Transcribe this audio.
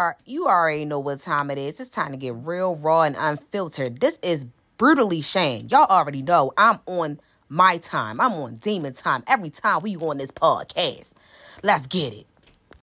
are you already know what time it is. It's time to get real raw and unfiltered. This is brutally Shan. Y'all already know I'm on my time. I'm on demon time every time we on this podcast. Let's get it.